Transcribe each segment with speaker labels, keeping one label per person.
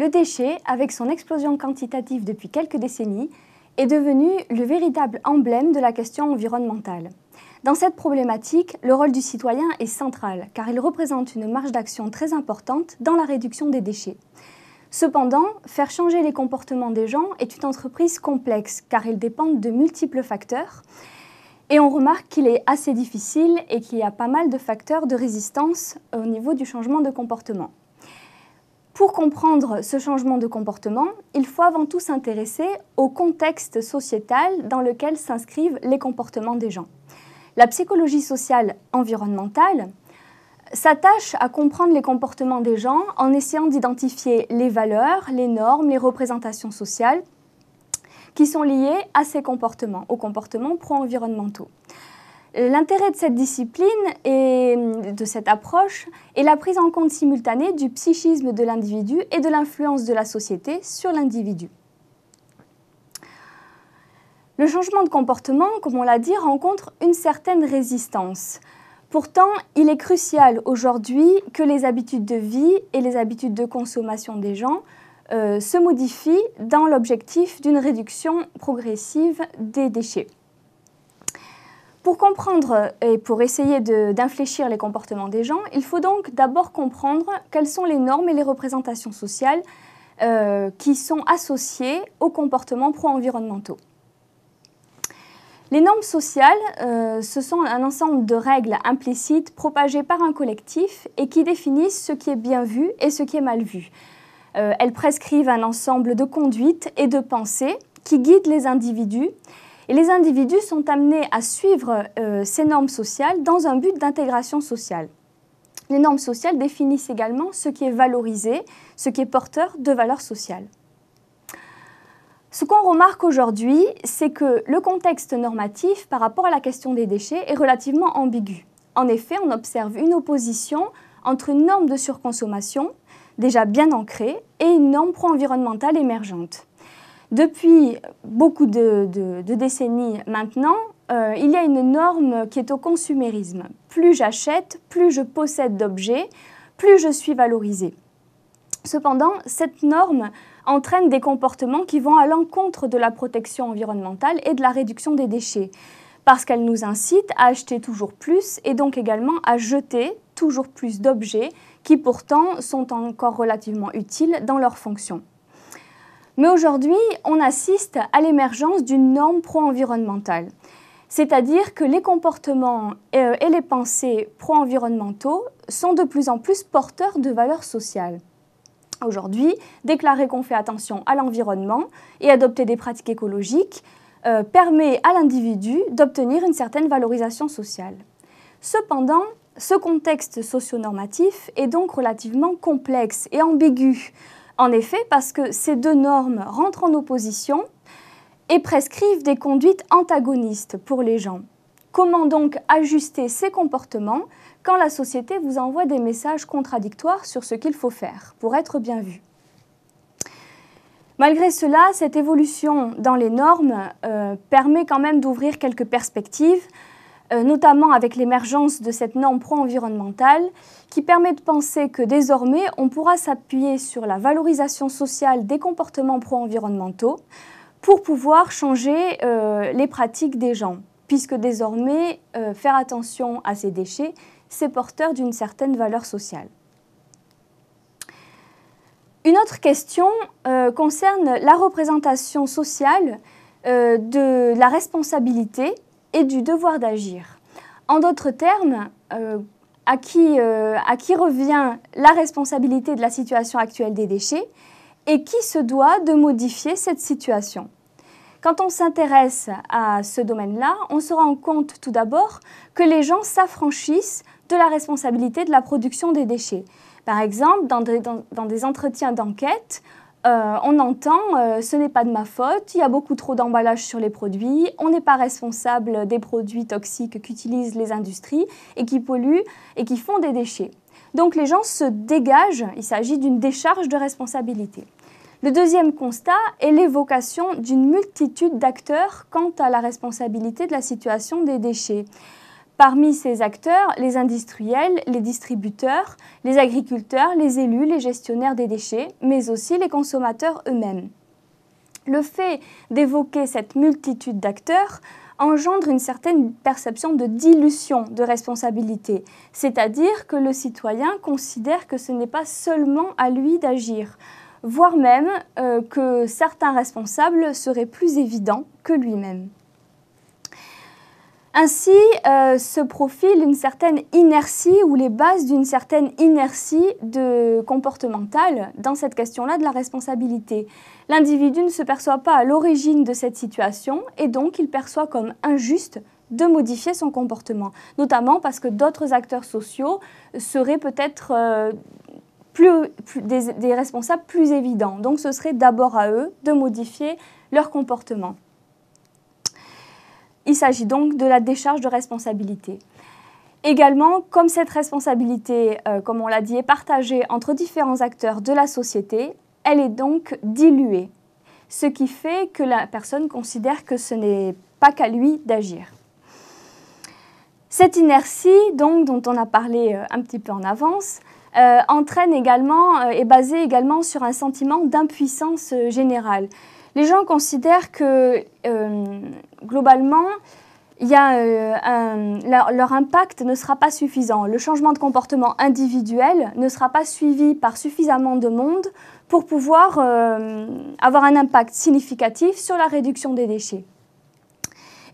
Speaker 1: le déchet, avec son explosion quantitative depuis quelques décennies, est devenu le véritable emblème de la question environnementale. Dans cette problématique, le rôle du citoyen est central, car il représente une marge d'action très importante dans la réduction des déchets. Cependant, faire changer les comportements des gens est une entreprise complexe, car ils dépendent de multiples facteurs, et on remarque qu'il est assez difficile et qu'il y a pas mal de facteurs de résistance au niveau du changement de comportement. Pour comprendre ce changement de comportement, il faut avant tout s'intéresser au contexte sociétal dans lequel s'inscrivent les comportements des gens. La psychologie sociale environnementale s'attache à comprendre les comportements des gens en essayant d'identifier les valeurs, les normes, les représentations sociales qui sont liées à ces comportements, aux comportements pro-environnementaux. L'intérêt de cette discipline et de cette approche est la prise en compte simultanée du psychisme de l'individu et de l'influence de la société sur l'individu. Le changement de comportement, comme on l'a dit, rencontre une certaine résistance. Pourtant, il est crucial aujourd'hui que les habitudes de vie et les habitudes de consommation des gens euh, se modifient dans l'objectif d'une réduction progressive des déchets. Pour comprendre et pour essayer d'infléchir les comportements des gens, il faut donc d'abord comprendre quelles sont les normes et les représentations sociales euh, qui sont associées aux comportements pro-environnementaux. Les normes sociales, euh, ce sont un ensemble de règles implicites propagées par un collectif et qui définissent ce qui est bien vu et ce qui est mal vu. Euh, elles prescrivent un ensemble de conduites et de pensées qui guident les individus et les individus sont amenés à suivre euh, ces normes sociales dans un but d'intégration sociale. Les normes sociales définissent également ce qui est valorisé, ce qui est porteur de valeurs sociales. Ce qu'on remarque aujourd'hui, c'est que le contexte normatif par rapport à la question des déchets est relativement ambigu. En effet, on observe une opposition entre une norme de surconsommation, déjà bien ancrée, et une norme pro-environnementale émergente. Depuis beaucoup de, décennies maintenant, euh, il y a une norme qui est au consumérisme. Plus j'achète, plus je possède d'objets, plus je suis valorisé. Cependant, cette norme entraîne des comportements qui vont à l'encontre de la protection environnementale et de la réduction des déchets, parce qu'elle nous incite à acheter toujours plus et donc également à jeter toujours plus d'objets qui pourtant sont encore relativement utiles dans leur fonction. Mais aujourd'hui, on assiste à l'émergence d'une norme pro-environnementale. C'est-à-dire que les comportements euh, et les pensées pro-environnementaux sont de plus en plus porteurs de valeurs sociales. Aujourd'hui, déclarer qu'on fait attention à l'environnement et adopter des pratiques écologiques euh, permet à l'individu d'obtenir une certaine valorisation sociale. Cependant, ce contexte socio-normatif est donc relativement complexe et ambigu en effet, parce que ces deux normes rentrent en opposition et prescrivent des conduites antagonistes pour les gens. Comment donc ajuster ces comportements quand la société vous envoie des messages contradictoires sur ce qu'il faut faire pour être bien vu? Malgré cela, cette évolution dans les normes euh, permet quand même d'ouvrir quelques perspectives notamment avec l'émergence de cette norme pro-environnementale qui permet de penser que désormais on pourra s'appuyer sur la valorisation sociale des comportements pro-environnementaux pour pouvoir changer euh, les pratiques des gens, puisque désormais euh, faire attention à ces déchets, c'est porteur d'une certaine valeur sociale. Une autre question concerne la représentation sociale de la responsabilité et du devoir d'agir. En d'autres termes, euh, à, qui, euh, à qui revient la responsabilité de la situation actuelle des déchets et qui se doit de modifier cette situation. Quand on s'intéresse à ce domaine-là, on se rend compte tout d'abord que les gens s'affranchissent de la responsabilité de la production des déchets. Par exemple, dans des entretiens d'enquête, euh, on entend euh, ce n'est pas de ma faute, il y a beaucoup trop d'emballage sur les produits, on n'est pas responsable des produits toxiques qu'utilisent les industries et qui polluent et qui font des déchets. Donc les gens se dégagent, il s'agit d'une décharge de responsabilité. Le deuxième constat est l'évocation d'une multitude d'acteurs quant à la responsabilité de la situation des déchets. Parmi ces acteurs, les industriels, les distributeurs, les agriculteurs, les élus, les gestionnaires des déchets, mais aussi les consommateurs eux-mêmes. Le fait d'évoquer cette multitude d'acteurs engendre une certaine perception de dilution de responsabilité, c'est-à-dire que le citoyen considère que ce n'est pas seulement à lui d'agir, voire même euh, que certains responsables seraient plus évidents que lui-même. Ainsi euh, se profile une certaine inertie ou les bases d'une certaine inertie de comportementale dans cette question-là de la responsabilité. L'individu ne se perçoit pas à l'origine de cette situation et donc il perçoit comme injuste de modifier son comportement, notamment parce que d'autres acteurs sociaux seraient peut-être euh, des responsables plus évidents. Donc ce serait d'abord à eux de modifier leur comportement. Il s'agit donc de la décharge de responsabilité. Également, comme cette responsabilité, euh, comme on l'a dit, est partagée entre différents acteurs de la société, elle est donc diluée, ce qui fait que la personne considère que ce n'est pas qu'à lui d'agir. Cette inertie, donc, dont on a parlé euh, un petit peu en avance, euh, entraîne également, est basée également sur un sentiment d'impuissance générale les gens considèrent que euh, globalement, euh, leur, impact ne sera pas suffisant. Le changement de comportement individuel ne sera pas suivi par suffisamment de monde pour pouvoir euh, avoir un impact significatif sur la réduction des déchets.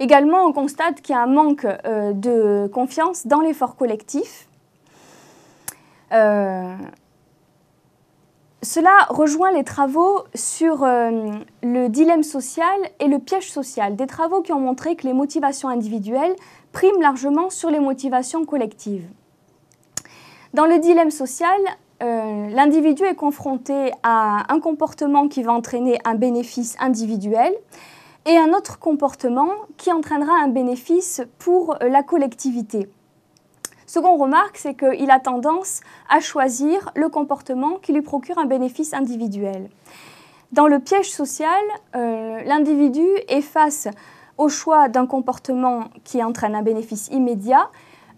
Speaker 1: Également, on constate qu'il y a un manque de confiance dans l'effort collectif. Cela rejoint les travaux sur euh, le dilemme social et le piège social, des travaux qui ont montré que les motivations individuelles priment largement sur les motivations collectives. Dans le dilemme social, euh, l'individu est confronté à un comportement qui va entraîner un bénéfice individuel et un autre comportement qui entraînera un bénéfice pour la collectivité. Qu'on remarque, c'est qu'il a tendance à choisir le comportement qui lui procure un bénéfice individuel. Dans le piège social, euh, l'individu est face au choix d'un comportement qui entraîne un bénéfice immédiat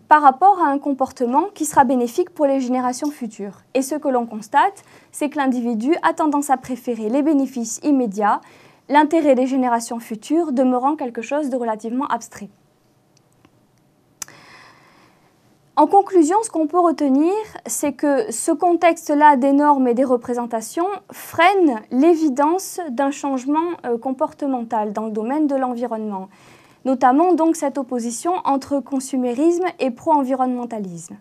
Speaker 1: par rapport à un comportement qui sera bénéfique pour les générations futures. Et ce que l'on constate, c'est que l'individu a tendance à préférer les bénéfices immédiats, l'intérêt des générations futures demeurant quelque chose de relativement abstrait. En conclusion, ce qu'on peut retenir, c'est que ce contexte-là des normes et des représentations freine l'évidence d'un changement euh, comportemental dans le domaine de l'environnement, notamment donc cette opposition entre consumérisme et pro-environnementalisme.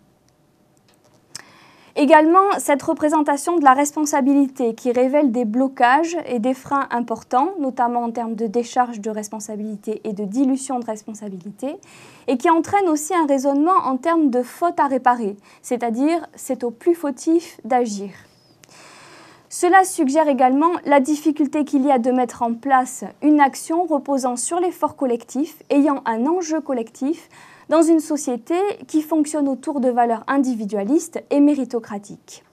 Speaker 1: Également, cette représentation de la responsabilité qui révèle des blocages et des freins importants, notamment en termes de décharge de responsabilité et de dilution de responsabilité, et qui entraîne aussi un raisonnement en termes de faute à réparer, c'est-à-dire c'est au plus fautif d'agir. Cela suggère également la difficulté qu'il y a de mettre en place une action reposant sur l'effort collectif, ayant un enjeu collectif, dans une société qui fonctionne autour de valeurs individualistes et méritocratiques.